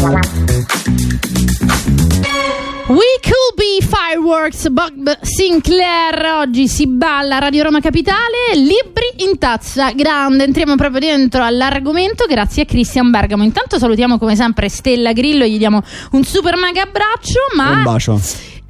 We could be fireworks, Bob Sinclair. Oggi si balla Radio Roma Capitale. Libri in tazza grande. Entriamo proprio dentro all'argomento. Grazie a Christian Bergamo. Intanto salutiamo come sempre Stella Grillo. Gli diamo un super mega abbraccio. Ma Un bacio.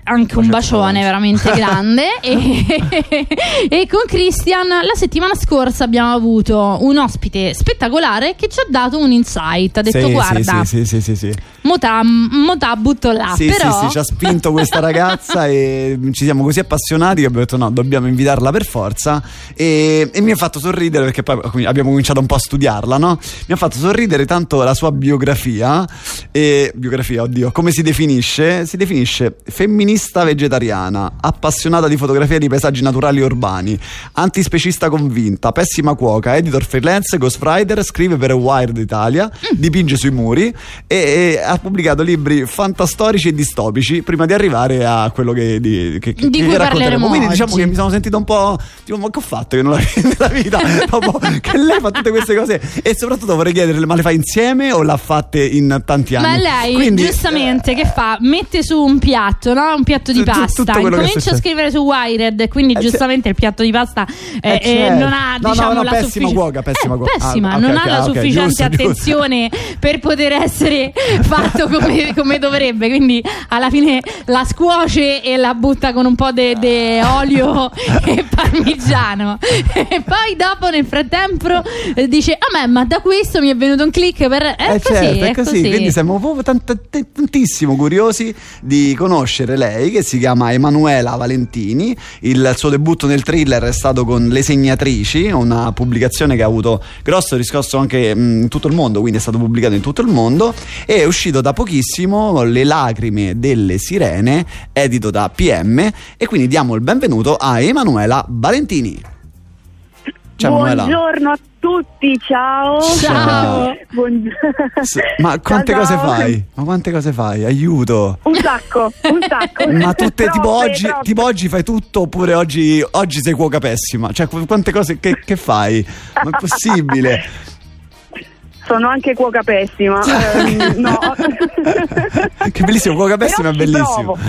Anche un bacione veramente grande e, e con Christian la settimana scorsa abbiamo avuto un ospite spettacolare che ci ha dato un insight ha detto Sì, guarda Sì, sì, sì, sì, sì. mo ta- mo ta butto là Sì, però sì, sì, ci ha spinto questa ragazza e ci siamo così appassionati che abbiamo detto no, dobbiamo invitarla per forza e, e mi ha fatto sorridere perché poi abbiamo cominciato un po' a studiarla, no? Mi ha fatto sorridere tanto la sua biografia e biografia, oddio, come si definisce? Si definisce femminista vegetariana, appassionata di fotografia di paesaggi naturali e urbani, antispecista convinta, pessima cuoca, editor freelance, ghostwriter, scrive per Wired Italia, Mm. dipinge sui muri e, e ha pubblicato libri fantastorici e distopici prima di arrivare a quello che, di, che, che- Di cui parleremo Quindi diciamo oggi. che mi sono sentito un po' tipo ma che ho fatto che non la vedo nella vita che lei fa tutte queste cose e soprattutto vorrei chiederle ma le fa insieme o l'ha fatte in tanti anni? Ma lei, Quindi, giustamente, che fa? Mette su un piatto, no? Un piatto di pasta. Incomincia a scrivere su Wired. Quindi, Eh, giustamente, il piatto di pasta eh, Eh, eh, certo. non ha, No, no, diciamo, no, la pessima suffici- cuoca, pessima Eh, cuoca. pessima, Ah, ok, non ok, ha la sufficiente giusto, giusto. attenzione per poter essere fatto come, come dovrebbe. Quindi, alla fine la scuoce e la butta con un po' di olio e parmigiano. E poi, dopo, nel frattempo, dice: A me, ma da questo mi è venuto un click per. Eh, così, certo, è così. Quindi siamo proprio tant- tant- tantissimo curiosi di conoscere lei, che si chiama Emanuela Valentini. Il suo debutto nel thriller è stato con Le Segnatrici, una pubblicazione che ha avuto grosso riscosso anche in tutto il mondo, quindi è stato pubblicato in tutto il mondo. E è uscito da pochissimo Le lacrime delle sirene, edito da PM. E quindi diamo il benvenuto a Emanuela Valentini. Ciao. Buongiorno a tutti, ciao. Ciao. Buong- Ma quante Ciao, cose ciao. fai? Ma quante cose fai? Aiuto. Un sacco, un sacco. Ma tutte tipo Troppe, oggi, troppe. tipo oggi fai tutto oppure oggi, oggi sei cuoca pessima? Cioè qu- quante cose che, che fai? Ma è possibile? Sono anche cuoca pessima. Ehm, no. che bellissimo, cuoca pessima è bellissimo.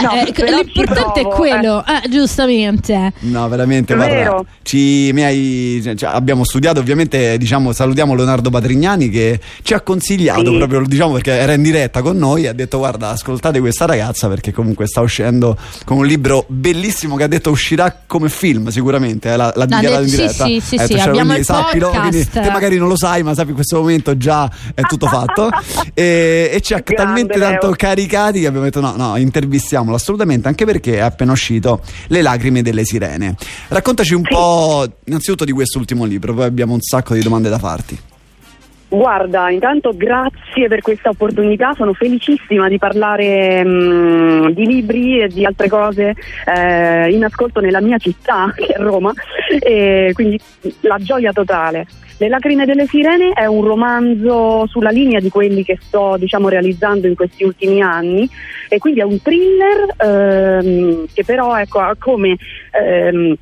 No, Eh, l'importante è provo, quello, eh, giustamente. No, veramente, Vero. guarda, ci, mi hai, cioè, abbiamo studiato, ovviamente, diciamo, salutiamo Leonardo Patrignani che ci ha consigliato Sì. proprio, diciamo, perché era in diretta con noi, ha detto guarda, ascoltate questa ragazza perché comunque sta uscendo con un libro bellissimo che ha detto uscirà come film sicuramente, eh, l'ha, l'ha dichiarato in sì, diretta. sì, sì, Ha detto, sì, cioè, abbiamo quindi il sappilo, podcast. quindi te magari non lo sai, ma sappi in questo momento già è tutto fatto e, e ci ha talmente Leo. tanto caricati che abbiamo detto no, no, intervistiamolo assolutamente, anche perché è appena uscito Le lacrime delle sirene. Raccontaci un po' innanzitutto di quest'ultimo libro, poi abbiamo un sacco di domande da farti. Guarda, intanto grazie per questa opportunità, sono felicissima di parlare mm, di libri e di altre cose eh, in ascolto nella mia città, che è Roma, e quindi la gioia totale. Le lacrime delle sirene è un romanzo sulla linea di quelli che sto diciamo, realizzando in questi ultimi anni e quindi è un thriller ehm, che però ecco, ha come ehm,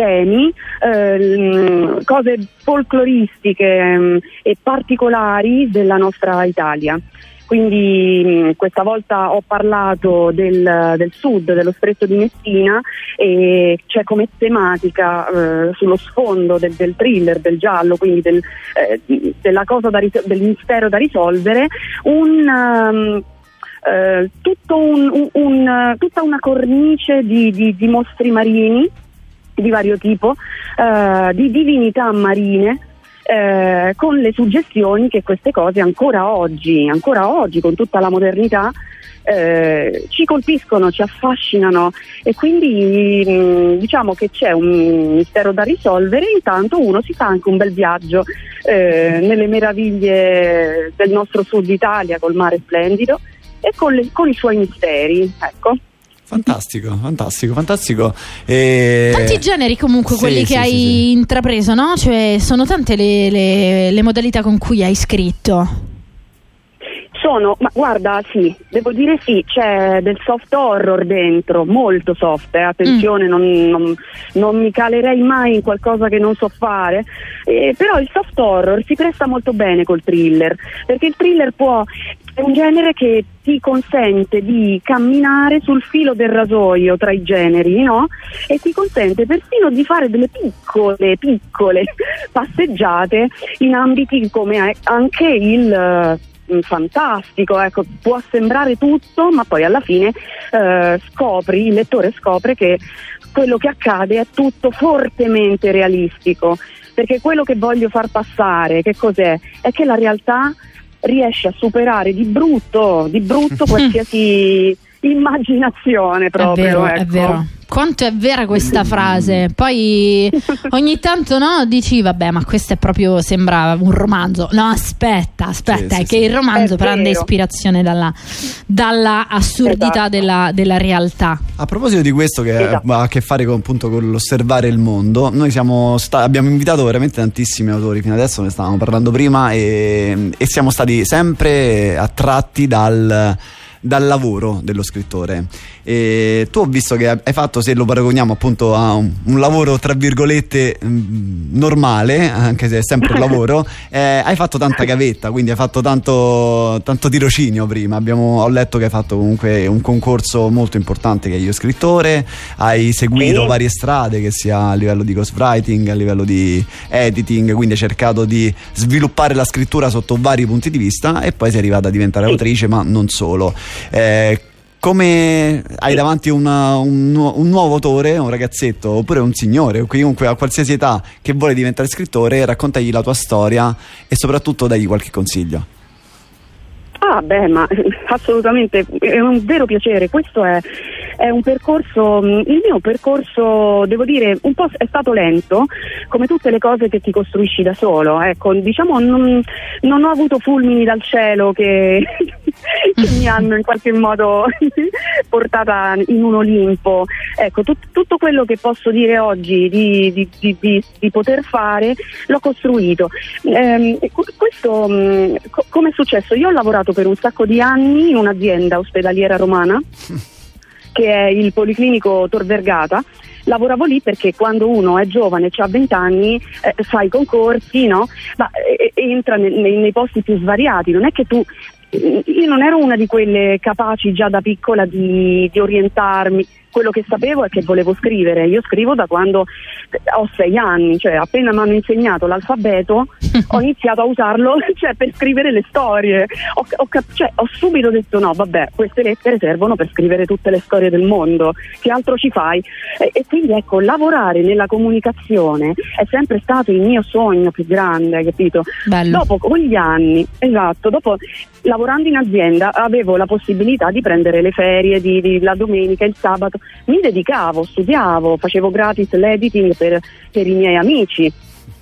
temi, ehm, cose folcloristiche ehm, e particolari della nostra Italia. Quindi mh, questa volta ho parlato del, del sud, dello stretto di Messina e c'è come tematica eh, sullo sfondo del, del thriller, del giallo, quindi del, eh, della cosa da ris- del mistero da risolvere, un... eh, tutto un- un- un- tutta una cornice di, di- di mostri marini di vario tipo, eh, di divinità marine, eh, con le suggestioni che queste cose ancora oggi, ancora oggi con tutta la modernità, eh, ci colpiscono, ci affascinano e quindi mh, diciamo che c'è un mistero da risolvere, intanto uno si fa anche un bel viaggio eh, nelle meraviglie del nostro sud Italia col mare splendido e con, le- con i suoi misteri. Ecco. Fantastico, fantastico, fantastico. E... Tanti generi comunque Sì, quelli sì, che hai sì, intrapreso, no? Cioè sono tante le, le- le modalità con cui hai scritto. Sono, ma guarda, sì, devo dire sì, c'è del soft horror dentro, molto soft, eh, attenzione, mm. non, non, non, mi calerei mai in qualcosa che non so fare, eh, però il soft horror si presta molto bene col thriller, perché il thriller può, è un genere che ti consente di camminare sul filo del rasoio tra i generi, no? E ti consente persino di fare delle piccole, piccole passeggiate in ambiti come anche il fantastico, ecco, può sembrare tutto, ma poi alla fine uh, scopri, il lettore scopre che quello che accade è tutto fortemente realistico, perché quello che voglio far passare, che cos'è? È che la realtà riesce a superare di brutto, di brutto qualsiasi immaginazione proprio. È vero, ecco. è vero. Quanto è vera questa frase? Poi ogni tanto no, dici vabbè, ma questo è proprio sembra un romanzo. No, aspetta, aspetta, sì, è sì, che sì. il romanzo è prende vero. ispirazione dalla, dalla assurdità esatto. della, della, realtà. A proposito di questo che esatto. ha a che fare con, appunto, con l'osservare il mondo, noi sta- abbiamo invitato veramente tantissimi autori fino adesso, ne stavamo parlando prima e, e siamo stati sempre attratti dal dal lavoro dello scrittore. E tu ho visto che hai fatto, se lo paragoniamo appunto a un, un lavoro tra virgolette mh, mm, normale, anche se è sempre un lavoro, eh, hai fatto tanta gavetta, quindi hai fatto tanto, tanto tirocinio prima. Abbiamo, ho letto che hai fatto comunque un concorso molto importante che è Io Scrittore, hai seguito sì. varie strade, che sia a livello di ghostwriting, a livello di editing, quindi hai cercato di sviluppare la scrittura sotto vari punti di vista e poi sei arrivata a diventare sì. autrice, ma non solo. Eh, come hai davanti una, un, un, nuovo autore, un ragazzetto oppure un signore chiunque a qualsiasi età che vuole diventare scrittore, raccontagli la tua storia e soprattutto dagli qualche consiglio. Ah, beh, ma assolutamente è un vero piacere. Questo è, è, un percorso, mm, il mio percorso, devo dire, un po' è stato lento, come tutte le cose che ti costruisci da solo. Ecco, diciamo, non, non ho avuto fulmini dal cielo che, che mi hanno in qualche modo portata in un Olimpo. Ecco, tut, tutto quello che posso dire oggi di, di, di, di poter fare l'ho costruito. Eh, questo, co- come è successo? Io ho lavorato per un sacco di anni in un'azienda ospedaliera romana, che è il Policlinico Tor Vergata. Lavoravo lì perché quando uno è giovane, ha 20 anni, eh, fa i concorsi, no? Ma eh, entra nei, nei, posti più svariati, non è che tu io non ero una di quelle capaci già da piccola di, di orientarmi quello che sapevo è che volevo scrivere. Io scrivo da quando ho sei anni, cioè appena mi hanno insegnato l'alfabeto ho iniziato a usarlo cioè, per scrivere le storie. Ho, ho, cioè, ho, subito detto no, vabbè, queste lettere servono per scrivere tutte le storie del mondo, che altro ci fai? E, e quindi ecco, lavorare nella comunicazione è sempre stato il mio sogno più grande, capito? Bello. Dopo con gli anni, esatto, dopo lavorando in azienda avevo la possibilità di prendere le ferie di, di, la domenica, il sabato, mi dedicavo, studiavo, facevo gratis l'editing per, per i miei amici.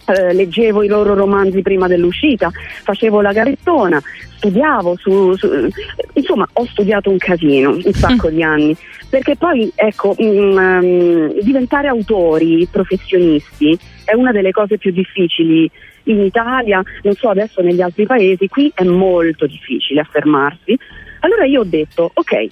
Eh, leggevo i loro romanzi prima dell'uscita, facevo la garettona, studiavo su, su, insomma ho studiato un casino un sacco di anni perché poi ecco mh, mm, um, diventare autori professionisti è una delle cose più difficili in Italia, non so adesso negli altri paesi, qui è molto difficile affermarsi. Allora io ho detto, ok,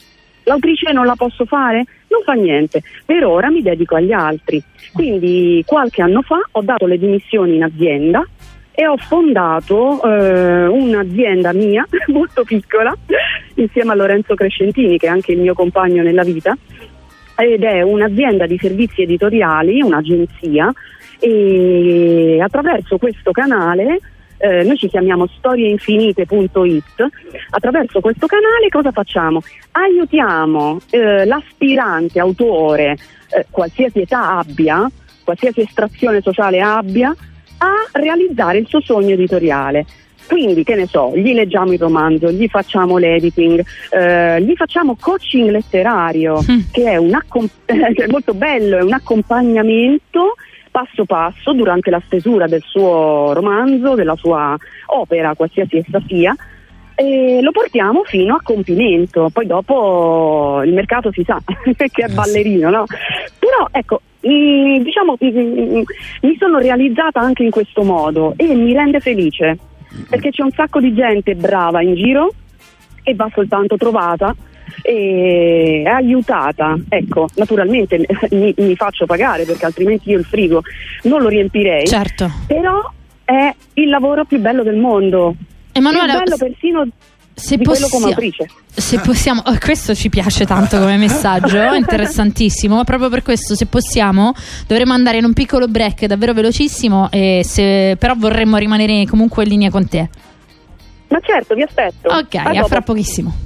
l'autrice non la posso fare? Non fa niente, per ora mi dedico agli altri. Quindi qualche anno fa ho dato le dimissioni in azienda e ho fondato eh, un'azienda mia molto piccola insieme a Lorenzo Crescentini che è anche il mio compagno nella vita ed è un'azienda di servizi editoriali, un'agenzia e attraverso questo canale eh, noi ci chiamiamo storieinfinite.it, attraverso questo canale cosa facciamo? Aiutiamo eh, l'aspirante autore, eh, qualsiasi età abbia, qualsiasi estrazione sociale abbia, a realizzare il suo sogno editoriale. Quindi, che ne so, gli leggiamo il romanzo, gli facciamo l'editing, eh, gli facciamo coaching letterario, mm. che è, accom- è molto bello, è un accompagnamento passo passo durante la stesura del suo romanzo, della sua opera, qualsiasi essa sia, e lo portiamo fino a compimento. Poi dopo il mercato si sa che è ballerino, no? Però ecco, mh, diciamo mh, mi sono realizzata anche in questo modo e mi rende felice perché c'è un sacco di gente brava in giro e va soltanto trovata e aiutata. Ecco, naturalmente mi, mi, faccio pagare perché altrimenti io il frigo non lo riempirei. Certo. Però è il lavoro più bello del mondo. Emanuele, più bello persino se di quello come autrice. Se possiamo, oh, questo ci piace tanto come messaggio, interessantissimo. Ma proprio per questo, se possiamo, dovremmo andare in un piccolo break davvero velocissimo. Se, però vorremmo rimanere comunque in linea con te. Ma certo, vi aspetto. Ok, a, a fra pochissimo.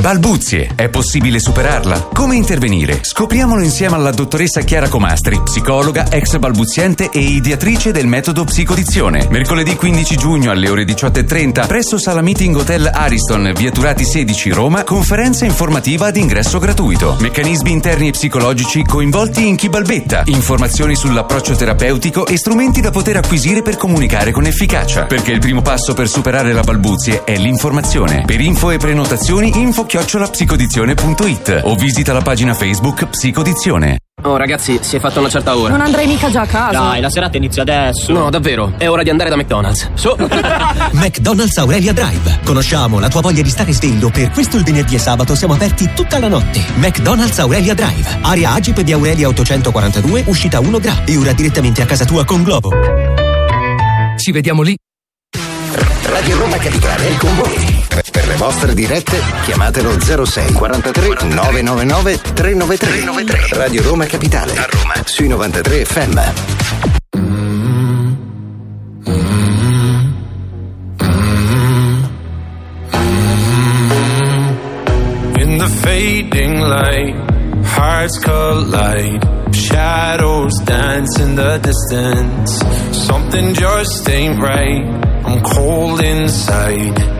Balbuzie, è possibile superarla? Come intervenire? Scopriamolo insieme alla dottoressa Chiara Comastri, psicologa, ex balbuziente e ideatrice del metodo psicodizione. Mercoledì 15 giugno alle ore 18.30 presso Sala Meeting Hotel Ariston, via Turati 16 Roma, conferenza informativa ad ingresso gratuito. Meccanismi interni e psicologici coinvolti in chi balbetta, informazioni sull'approccio terapeutico e strumenti da poter acquisire per comunicare con efficacia. Perché il primo passo per superare la balbuzie è l'informazione. Per info e prenotazioni info chiocciolapsicodizione.it o visita la pagina Facebook Psicodizione. Oh ragazzi, si è fatta una certa ora. Non andrei mica già a casa. Dai, la serata inizia adesso. No, davvero, è ora di andare da McDonald's. Su. McDonald's Aurelia Drive. Conosciamo la tua voglia di stare sveglio, per questo il venerdì e sabato siamo aperti tutta la notte. McDonald's Aurelia Drive. Area Agip di Aurelia 842, uscita 1 Gra. E ora direttamente a casa tua con Globo. Ci vediamo lì. Radio Roma Capitale con voi. Per le vostre dirette chiamatelo 06 43 999 393. 393. Radio Roma Capitale. A Roma. Sui 93 FM. In the fading light, hearts collide. Shadows dance in the distance. Something just ain't right. I'm cold inside.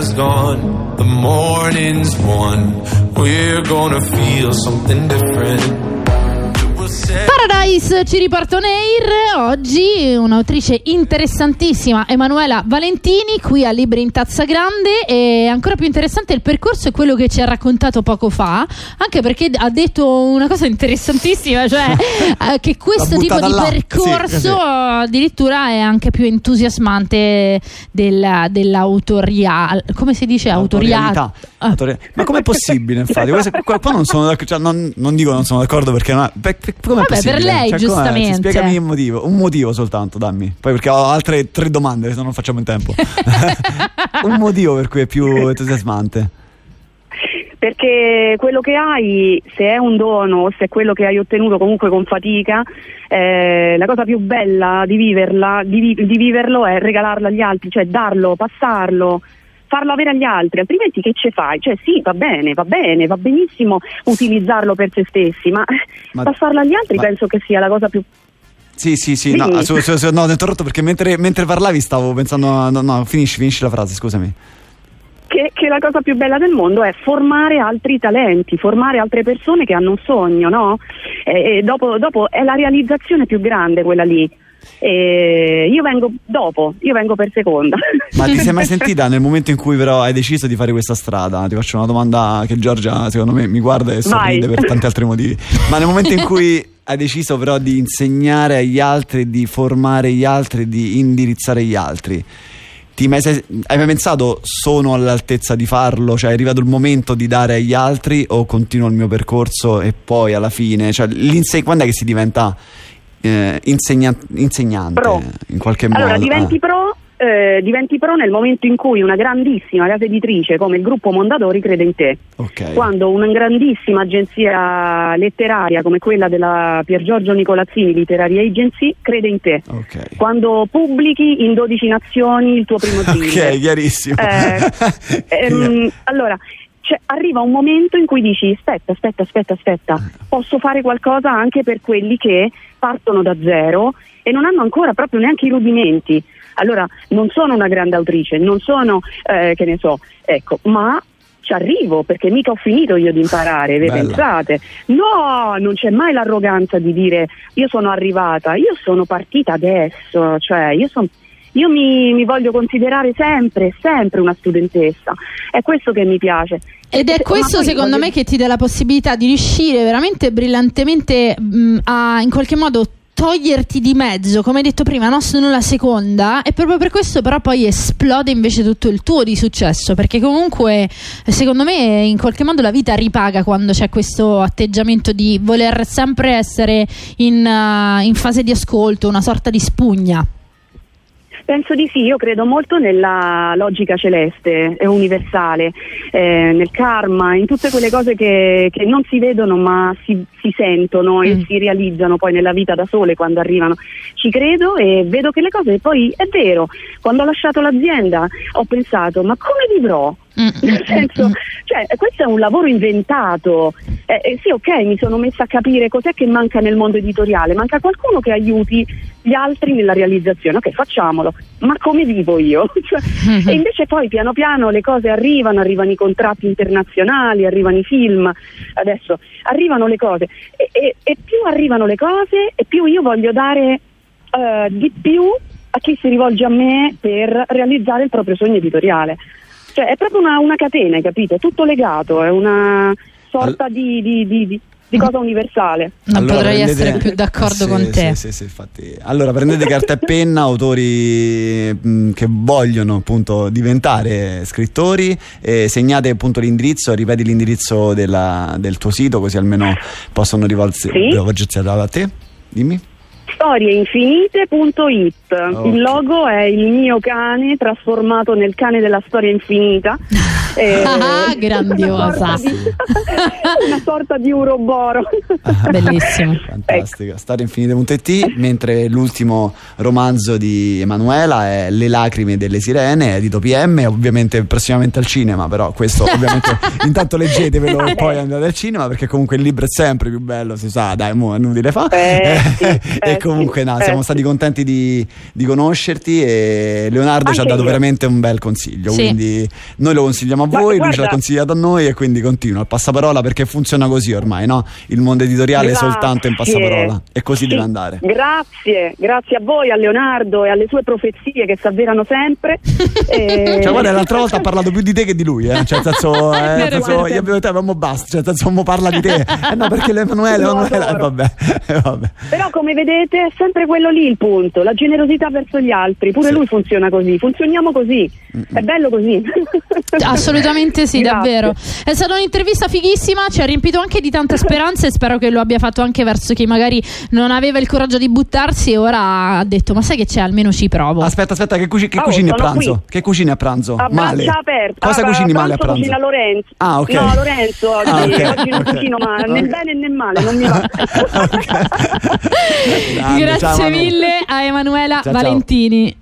has gone, the morning's won. We're gonna feel something different. Paradise ci riporta on air oggi un'autrice interessantissima Emanuela Valentini qui a Libri in Tazza Grande e ancora più interessante il percorso è quello che ci ha raccontato poco fa anche perché ha detto una cosa interessantissima cioè eh, che questo tipo di là. percorso Sì, sì. addirittura è anche più entusiasmante del, dell'autoriale come si dice autoriale Autorialità. Autori- Ma com'è possibile, infatti? Qua, non sono d'accordo, cioè, non, non dico non sono d'accordo perché no, per- per- com'è Vabbè, per possibile? Lei, Cioè, giustamente. Spiegami un motivo, un motivo soltanto, dammi. Poi perché ho altre tre domande, se no non facciamo in tempo. un motivo per cui è più entusiasmante. Perché quello che hai, se è un dono, se è quello che hai ottenuto comunque con fatica, eh, la cosa più bella di viverla, di, di viverlo è regalarlo agli altri, cioè darlo, passarlo, farlo avere agli altri, altrimenti che ce fai? Cioè sì, va bene, va bene, va benissimo utilizzarlo per se stessi, ma, Ma- passarlo agli altri ma- penso che sia la cosa più Sì, sì, sì, no, Dimmi. su- su- su- no, ho interrotto perché mentre, mentre parlavi stavo pensando, a- no, no, finisci, finisci la frase, scusami. che, che la cosa più bella del mondo è formare altri talenti, formare altre persone che hanno un sogno, no? E, e dopo, dopo è la realizzazione più grande quella lì. E io vengo dopo, io vengo per seconda. Ma ti sei mai sentita nel momento in cui però hai deciso di fare questa strada? Ti faccio una domanda che Giorgia secondo me mi guarda e sorride Vai. per tanti altri motivi. Ma nel momento in cui hai deciso però di insegnare agli altri, di formare gli altri, di indirizzare gli altri, ti mai sei- hai mai pensato sono all'altezza di farlo? Cioè è arrivato il momento di dare agli altri o continuo il mio percorso e poi alla fine, cioè quando è che si diventa eh, insegna- insegnante Pro. in qualche modo? Allora, diventi Ah. pro, eh, diventi pro nel momento in cui una grandissima casa editrice come il gruppo Mondadori crede in te. Ok. Quando una grandissima agenzia letteraria come quella della Pier Giorgio Nicolazzini Literary Agency crede in te. Ok. Quando pubblichi in 12 nazioni il tuo primo thriller. Ok, chiarissimo. Eh, ehm, allora, cioè, arriva un momento in cui dici aspetta, aspetta, aspetta, aspetta, posso fare qualcosa anche per quelli che partono da zero e non hanno ancora proprio neanche i rudimenti. Allora, non sono una grande autrice, non sono, eh, che ne so, ecco, ma ci arrivo perché mica ho finito io di imparare, ve pensate? No, non c'è mai l'arroganza di dire io sono arrivata, io sono partita adesso, cioè io sono io mi, mi voglio considerare sempre, sempre una studentessa. È questo che mi piace. Ed è questo secondo voglio- me che ti dà la possibilità di riuscire veramente brillantemente mh, a in qualche modo toglierti di mezzo, come hai detto prima, no? sono la seconda e proprio per questo però poi esplode invece tutto il tuo di successo, perché comunque secondo me in qualche modo la vita ripaga quando c'è questo atteggiamento di voler sempre essere in, uh, in fase di ascolto, una sorta di spugna. Penso di sì, io credo molto nella logica celeste e universale, eh, nel karma, in tutte quelle cose che, che non si vedono ma si, si sentono e Mm. si realizzano poi nella vita da sole quando arrivano. Ci credo e vedo che le cose poi è vero, quando ho lasciato l'azienda ho pensato ma come vivrò? Mm, Nel senso, cioè, questo è un lavoro inventato. Eh, eh, sì, ok, mi sono messa a capire cos'è che manca nel mondo editoriale. Manca qualcuno che aiuti gli altri nella realizzazione. Ok, facciamolo. Ma come vivo io? Cioè, e invece poi piano piano le cose arrivano, arrivano i contratti internazionali, arrivano i film, adesso arrivano le cose. E, e- e più arrivano le cose e più io voglio dare eh, di più a chi si rivolge a me per realizzare il proprio sogno editoriale. Cioè è proprio una, una catena, hai capito? È tutto legato, è una sorta di, di- di- di- di cosa universale. Non Allora, potrei prendete- essere più d'accordo Sì, con te. Sì, sì, sì, infatti. Allora, prendete carta e penna, autori mh, che vogliono appunto diventare scrittori, e segnate appunto l'indirizzo, ripeti l'indirizzo della- del tuo sito, così almeno possono rivolgersi Sì. rivolgersi a te. Dimmi. Storieinfinite.it Ok. Il logo è il mio cane trasformato nel cane della storia infinita. Eh, Ah, grandiosa. Una sorta di, una sorta di uroboro. Bellissimo. Fantastica. Storinfinite.it, mentre l'ultimo romanzo di Emanuela è Le lacrime delle sirene, edito PM, ovviamente prossimamente al cinema, però questo ovviamente intanto leggetevelo e poi andate al cinema perché comunque il libro è sempre più bello, si sa, dai, mo è inutile fa. Eh, sì, eh, comunque sì, no, siamo stati contenti di, di conoscerti e Leonardo ci ha Anche dato io. veramente un bel consiglio, Sì. quindi noi lo consigliamo a Ma voi, lui ce l'ha guarda- consigliato a noi e quindi continua il passaparola perché funziona così ormai, no? Il mondo editoriale è soltanto in Grazie. passaparola e così Sì, deve andare. Grazie, grazie a voi, a Leonardo e alle sue profezie che si avverano sempre. E- Cioè, guarda, l'altra volta ha parlato più di te che di lui, eh? Cioè, senso, eh, vero, senso, io abbiamo detto, abbiamo basta, cioè, senso, parla di te. Eh no, perché l'Emanuele, Lo Emanuele, eh, vabbè, vabbè. Però come vedete è sempre quello lì il punto, la generosità verso gli altri, pure Sì. lui funziona così, funzioniamo così, è bello così. Assolutamente sì, Grazie. davvero. È stata un'intervista fighissima, ci ha riempito anche di tante speranze e spero che lo abbia fatto anche verso chi magari non aveva il coraggio di buttarsi e ora ha detto ma sai che c'è, almeno ci provo. Aspetta, aspetta, che, cuci- che Oh, cucini a pranzo? qui. Che cucini a pranzo? A Male. aperte. Cosa Ah, cucini male a pranzo cucina Lorenzo. Ah, ok. No, Lorenzo oggi, Ah, ok, oggi non ok. cucino ma né Ok. bene né male, non mi va. Grazie ciao, mille a Emanuela ciao. Valentini.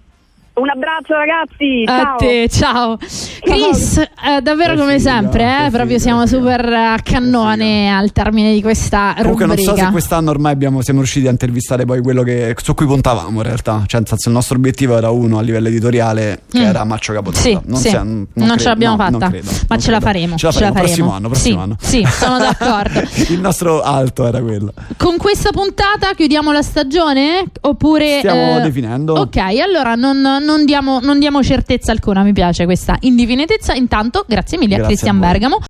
Un abbraccio ragazzi, A ciao. te, ciao. Chris, eh, davvero Che come figa, sempre, eh, proprio figa, siamo figa. super a cannone al termine di questa Comunque non rubrica. so se quest'anno ormai abbiamo, siamo riusciti a intervistare poi quello che, su cui puntavamo in realtà, cioè nel senso il nostro obiettivo era uno a livello editoriale che Mm. era Maccio Capodanno. Sì, non, sì. sia- non credo- ce l'abbiamo no, non fatta, credo, ma non ce la faremo. Ce la faremo, prossimo anno, prossimo sì, anno. Sì, sono d'accordo. Il nostro alto era quello. Con questa puntata chiudiamo la stagione? Oppure. Stiamo eh, definendo. Ok, allora non, non diamo, non diamo certezza alcuna. Mi piace questa indefinitezza. Intanto, grazie mille Grazie a Cristian. Bergamo.